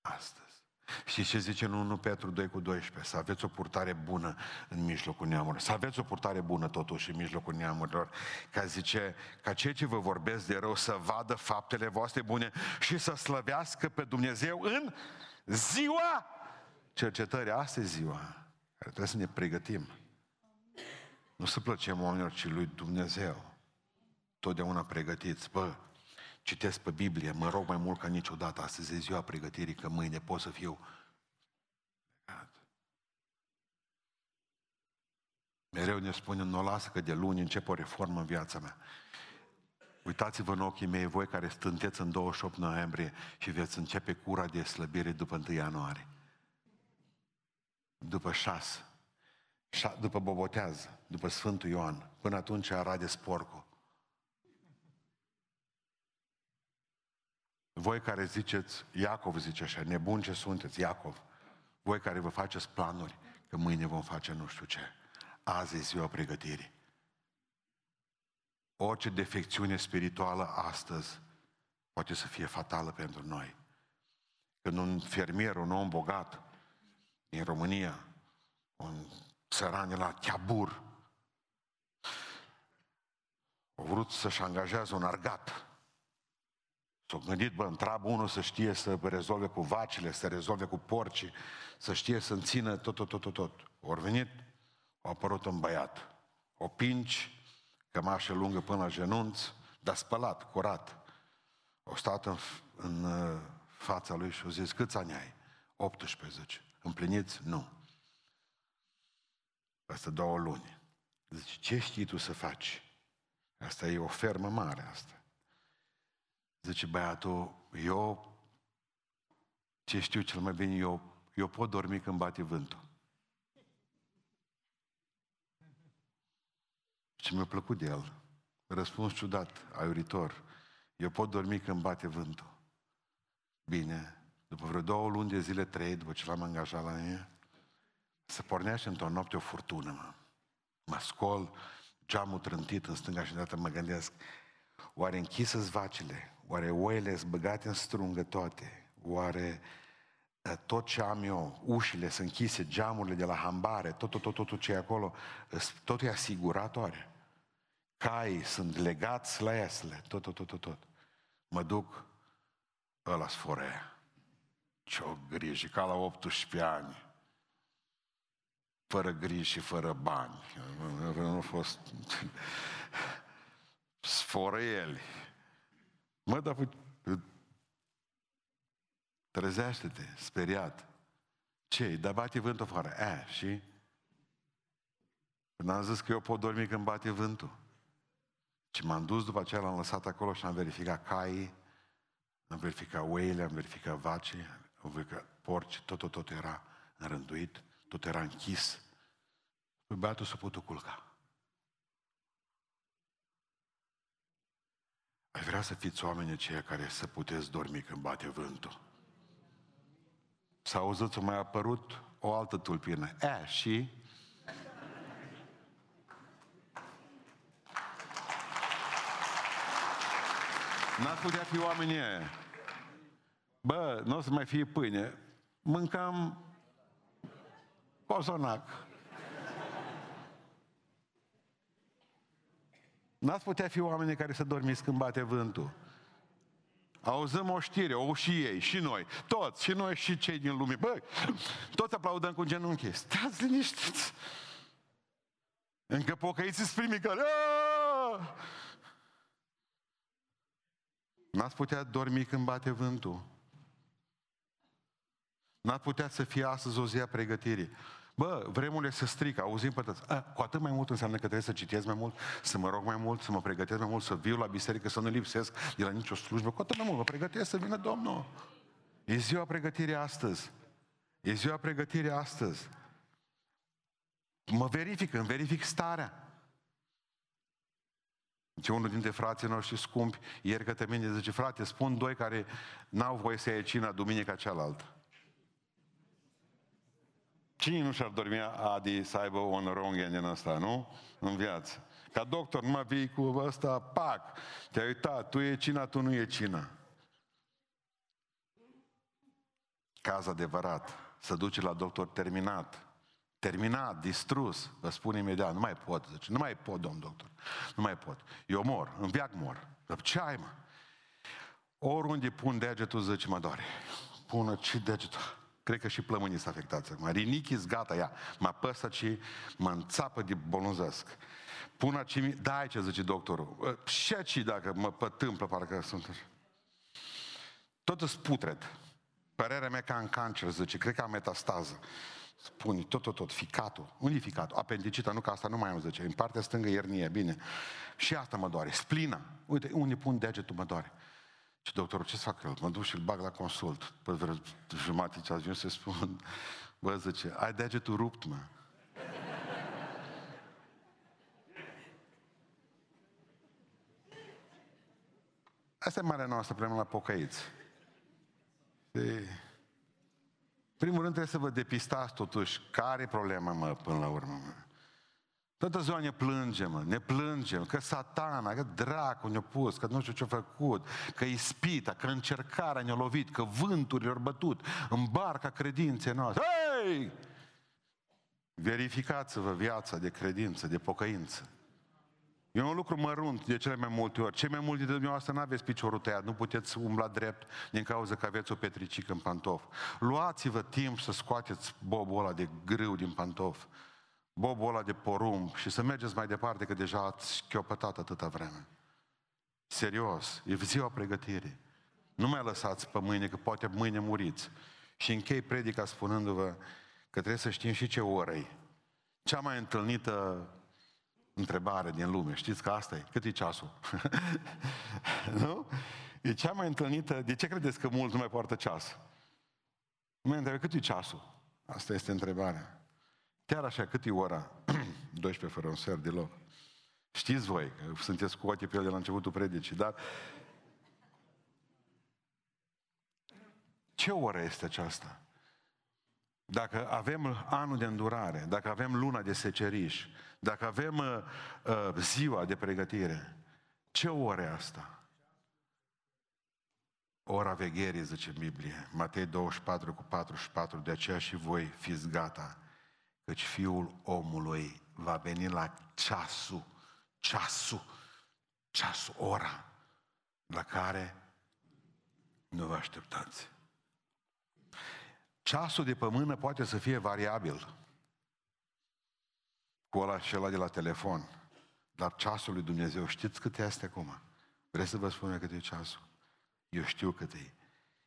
Astăzi. Și ce zice în 1 Petru 2 cu 12? Să aveți o purtare bună în mijlocul neamurilor. Să aveți o purtare bună totuși în mijlocul neamurilor. Ca zice, ca cei ce vă vorbesc de rău să vadă faptele voastre bune și să slăvească pe Dumnezeu în ziua cercetării. Asta e ziua care trebuie să ne pregătim. Nu să plăcem oamenilor, ci lui Dumnezeu. Totdeauna pregătiți. Bă, Citesc pe Biblie, mă rog mai mult ca niciodată, astăzi e ziua pregătirii, că mâine pot să fiu Mereu ne spune, nu o lasă că de luni încep o reformă în viața mea. Uitați-vă în ochii mei, voi care stânteți în 28 noiembrie și veți începe cura de slăbire după 1 ianuarie. După 6. După Bobotează, după Sfântul Ioan. Până atunci arade sporcul. Voi care ziceți, Iacov zice așa, nebun ce sunteți, Iacov. Voi care vă faceți planuri, că mâine vom face nu știu ce. Azi e ziua pregătirii. Orice defecțiune spirituală astăzi poate să fie fatală pentru noi. Când un fermier, un om bogat din România, un țăran la Chiabur, a vrut să-și angajeze un argat S-au gândit, bă, întreabă unul să știe să rezolve cu vacile, să rezolve cu porcii, să știe să țină tot, tot, tot, tot, tot. Ori venit, a apărut un băiat. O pinci, cămașă lungă până la genunț, dar spălat, curat. O stat în, în uh, fața lui și o zis, câți ani ai? 18. Împliniți? Nu. Peste două luni. Zice, ce știi tu să faci? Asta e o fermă mare asta. Zice băiatul, eu, ce știu cel mai bine, eu, eu pot dormi când bate vântul. Și mi-a plăcut de el. Răspuns ciudat, aiuritor. Eu pot dormi când bate vântul. Bine, după vreo două luni de zile, trei, după ce l-am angajat la mine, se pornește într-o noapte o furtună, mă. Mă scol, geamul trântit în stânga și dată mă gândesc, oare închisă vacile? Oare oile sunt băgate în strungă toate? Oare ă, tot ce am eu, ușile sunt închise, geamurile de la hambare, tot, tot, tot, tot ce e acolo, totul e asigurat oare? Caii sunt legați la esle, tot, tot, tot, tot, tot. Mă duc, ăla sforea. Ce-o grijă, ca la 18 ani fără griji și fără bani. Nu a fost sforăieli. Mă, dar trezește-te, speriat. ce Dar bate vântul afară. E, și? Când am zis că eu pot dormi când bate vântul. Și m-am dus după aceea, l-am lăsat acolo și am verificat caii, am verificat oile, am verificat vacii, am verificat porci, tot, tot, tot era înrânduit, tot era închis. Păi băiatul s-a putut culca. Ai vrea să fiți oamenii aceia care să puteți dormi când bate vântul. S-a auzit, a mai apărut o altă tulpină. E, și... N-ar putea fi oamenii aia. Bă, nu o să mai fie pâine. Mâncam cozonac. N-ați putea fi oamenii care să dormiți când bate vântul. Auzăm o știre, o și ei, și noi, toți, și noi, și cei din lume. Bă, toți aplaudăm cu genunchi. Stați liniștiți. Încă pocăiți sunt primii care... N-ați putea dormi când bate vântul. N-ați putea să fie astăzi o zi a pregătirii. Bă, vremurile se strică, auzim pe toți. Cu atât mai mult înseamnă că trebuie să citesc mai mult, să mă rog mai mult, să mă pregătesc mai mult, să viu la biserică, să nu lipsesc de la nicio slujbă. Cu atât mai mult mă pregătesc să vină Domnul. E ziua pregătirii astăzi. E ziua pregătirii astăzi. Mă verific, îmi verific starea. Ce unul dintre frații noștri scumpi, ieri către mine, zice, frate, spun doi care n-au voie să ia cina duminica cealaltă. Cine nu și-ar dormi Adi să aibă un ronghen din ăsta, nu? În viață. Ca doctor, numai vii cu ăsta, pac, te-ai uitat, tu e cina, tu nu e cina. Caz adevărat, să duce la doctor terminat, terminat, distrus, vă spun imediat, nu mai pot, zice, nu mai pot, domn doctor, nu mai pot. Eu mor, în viac mor. Ce ai, mă? Oriunde pun degetul, zice, mă doare. Pună ce degetul? Cred că și plămânii sunt afectați acum. Rinichis, gata, ia. Mă apăsă și mă înțapă de bolunzesc. Pun aici, da, ce zice doctorul. Și aici, dacă mă pătâmplă, parcă sunt așa. Tot îți putred. Părerea mea ca în cancer, zice, cred că am metastază. Spune, tot, tot, tot, ficatul. Unde e ficatul? Apendicita, nu că asta nu mai am, zice. În partea stângă iernie, bine. Și asta mă doare. Splina. Uite, unde pun degetul, mă doare. Și doctorul, ce să fac eu? Mă duc și îl bag la consult. Pe vreo jumătate ce ajuns să spun, bă, zice, ai degetul rupt, mă. Asta e marea noastră problemă la pocăiți. Și... Primul rând trebuie să vă depistați totuși care e problema, mă, până la urmă, mă. Toată ziua ne plângem, mă, ne plângem că satana, că dracu ne-a pus, că nu știu ce-a făcut, că ispita, că încercarea ne-a lovit, că vânturile au bătut în barca credinței noastre. Hei! Verificați-vă viața de credință, de pocăință. E un lucru mărunt de cele mai multe ori. Cei mai mulți dintre dumneavoastră nu aveți piciorul tăiat, nu puteți umbla drept din cauza că aveți o petricică în pantof. Luați-vă timp să scoateți bobul ăla de grâu din pantof bobul ăla de porumb și să mergeți mai departe, că deja ați schiopătat atâta vreme. Serios, e ziua pregătirii. Nu mai lăsați pe mâine, că poate mâine muriți. Și închei predica spunându-vă că trebuie să știm și ce oră e. Cea mai întâlnită întrebare din lume. Știți că asta e? Cât e ceasul? nu? E cea mai întâlnită. De ce credeți că mulți nu mai poartă ceas? Nu mai întrebe cât e ceasul? Asta este întrebarea. Chiar așa, cât e ora? 12 fără un sfert deloc. Știți voi că sunteți cu ochii pe el de la începutul predicii, dar ce oră este aceasta? Dacă avem anul de îndurare, dacă avem luna de seceriș, dacă avem uh, uh, ziua de pregătire, ce oră e asta? Ora vegherii, zice în Biblie, Matei 24 cu 44, de aceea și voi fiți gata, căci Fiul omului va veni la ceasul, ceasul, ceasul, ora, la care nu vă așteptați. Ceasul de pe mână poate să fie variabil cu ăla și ăla de la telefon. Dar ceasul lui Dumnezeu, știți cât este acum? Vreți să vă spun cât e ceasul? Eu știu cât e.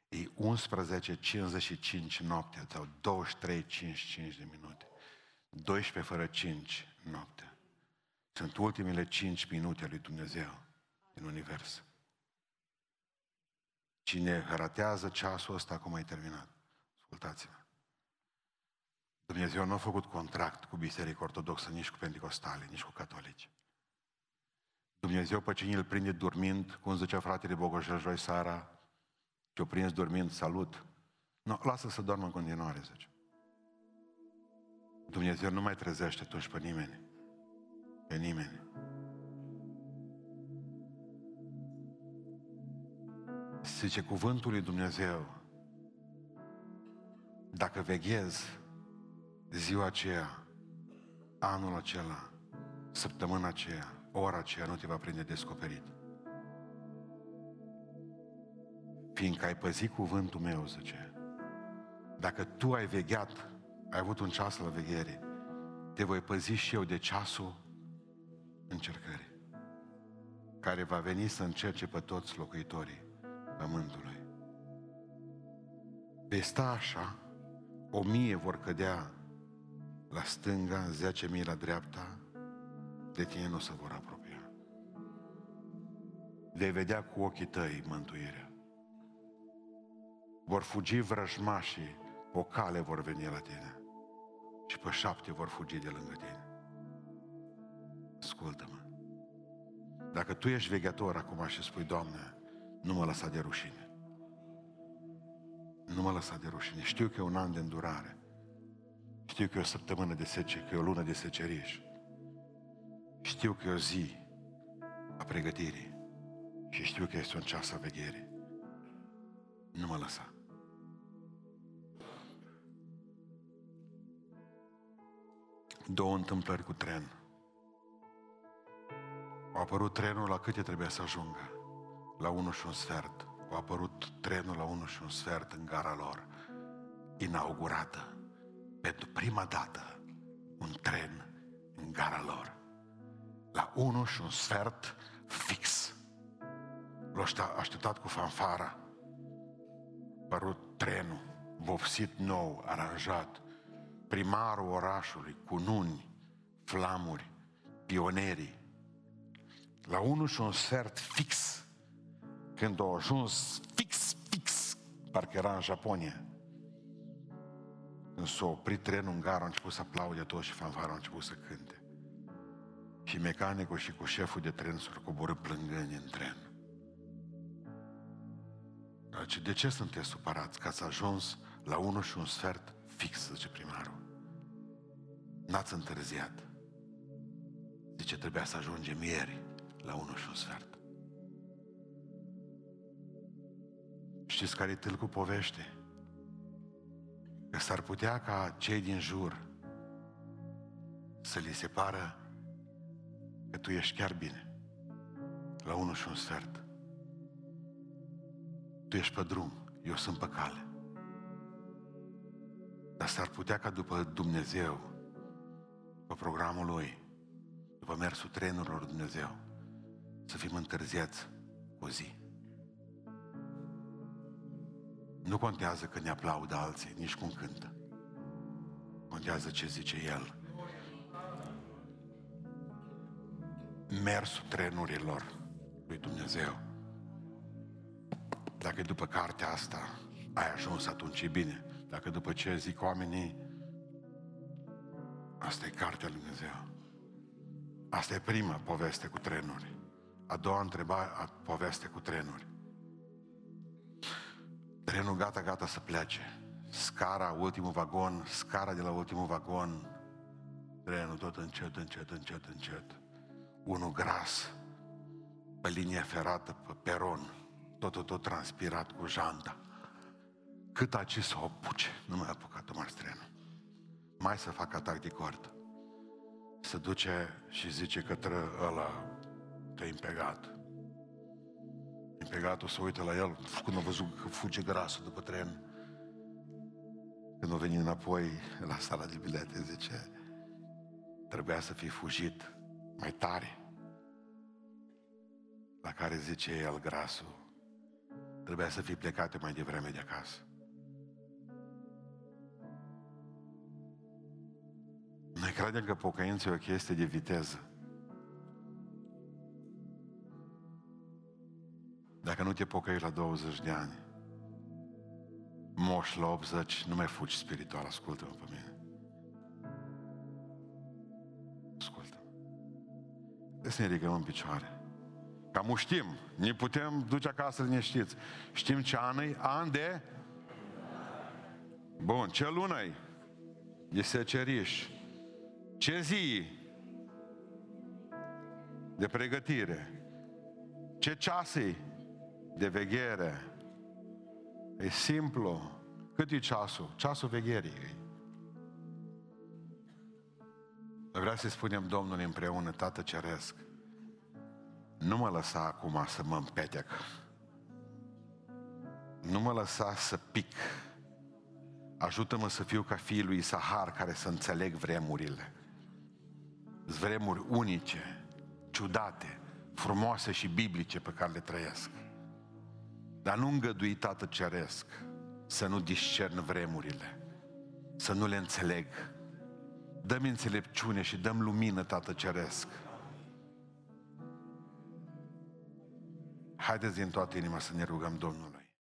E 11.55 noaptea sau 23.55 de minute. 12 fără 5 noaptea. Sunt ultimele 5 minute ale lui Dumnezeu în univers. Cine ratează ceasul ăsta, acum ai terminat. Ascultați-mă. Dumnezeu nu a făcut contract cu Biserica Ortodoxă, nici cu Pentecostale, nici cu catolici. Dumnezeu pe cine îl prinde dormind, cum zicea fratele Bogoșel joi seara, ce-o prins dormind, salut. Nu, lasă să doarmă în continuare, zice. Dumnezeu nu mai trezește atunci pe nimeni. Pe nimeni. Zice cuvântul lui Dumnezeu, dacă veghezi ziua aceea, anul acela, săptămâna aceea, ora aceea nu te va prinde descoperit. Fiindcă ai păzit cuvântul meu, zice, dacă tu ai vegheat, ai avut un ceas la veghere, te voi păzi și eu de ceasul încercării, care va veni să încerce pe toți locuitorii pământului. Vei sta așa, o mie vor cădea la stânga, zece mii la dreapta, de tine nu se vor apropia. Vei vedea cu ochii tăi mântuirea. Vor fugi vrăjmașii, o cale vor veni la tine și pe șapte vor fugi de lângă tine. Ascultă-mă. Dacă tu ești veghetor acum și spui, Doamne, nu mă lăsa de rușine. Nu mă lăsa de rușine. Știu că e un an de îndurare. Știu că e o săptămână de sece, că e o lună de seceriș. Știu că e o zi a pregătirii. Și știu că este un ceas a vegherii. Nu mă lăsa. Două întâmplări cu tren. A apărut trenul la câte trebuia să ajungă? La 1 și un sfert. A apărut trenul la 1 și un sfert în gara lor, inaugurată pentru prima dată un tren în gara lor. La 1 și un sfert fix. L-a așteptat cu fanfara. Părut trenul, vopsit nou, aranjat. Primarul orașului, cu nuni, flamuri, pionerii. La 1 și un sfert fix. Când au ajuns fix, fix, parcă era în Japonia când s-a oprit trenul în gara, au început să aplaude toți și fanfara au început să cânte. Și mecanicul și cu șeful de tren s-au coborât plângând în tren. Deci, de ce sunteți supărați? Că ați ajuns la unul și un sfert fix, zice primarul. N-ați întârziat. Zice, trebuia să ajungem ieri la unul și un sfert. Știți care e tâlcul povește? că s-ar putea ca cei din jur să li se pară că tu ești chiar bine. La unul și un sfert. Tu ești pe drum, eu sunt pe cale. Dar s-ar putea ca după Dumnezeu, pe programul Lui, după mersul trenurilor Dumnezeu, să fim întârziați cu o zi. Nu contează că ne aplaudă alții, nici cum cântă. Contează ce zice El. demersul trenurilor lui Dumnezeu. Dacă după cartea asta ai ajuns, atunci e bine. Dacă după ce zic oamenii, asta e cartea lui Dumnezeu. Asta e prima poveste cu trenuri. A doua întrebare, a poveste cu trenuri. Trenul gata, gata să plece. Scara, ultimul vagon, scara de la ultimul vagon, trenul tot încet, încet, încet, încet. Unul gras, pe linia ferată, pe peron, totul tot transpirat cu janta. Cât a ce să o apuce, nu mai a apucat Tomás trenul. Mai să facă atac de cord. Se duce și zice către ăla, te impegat. Impegatul se uită la el, când a văzut că fuge grasul după tren. Când a venit înapoi la sala de bilete, zice, trebuia să fi fugit mai tare. La care zice el grasul, trebuia să fi plecat mai devreme de acasă. Noi credem că pocăința e o chestie de viteză. Dacă nu te pocăi la 20 de ani, moș la 80, nu mai fugi spiritual, ascultă-mă pe mine. Ascultă. Să ne ridicăm în picioare. Cam știm, ne putem duce acasă liniștiți. Știm ce an e? An de? Bun, ce lună e? E seceriș. Ce zi de pregătire? Ce ceas e de veghere? E simplu. Cât e ceasul? Ceasul vegherii. Vreau să spunem Domnului împreună, Tată Ceresc, nu mă lăsa acum să mă împetec. Nu mă lăsa să pic. Ajută-mă să fiu ca fiul lui Sahar care să înțeleg vremurile. Vremuri unice, ciudate, frumoase și biblice pe care le trăiesc. Dar nu îngădui, Tată Ceresc, să nu discern vremurile, să nu le înțeleg. Dă-mi înțelepciune și dăm lumină, Tată Ceresc. Haideți din toată inima să ne rugăm Domnului.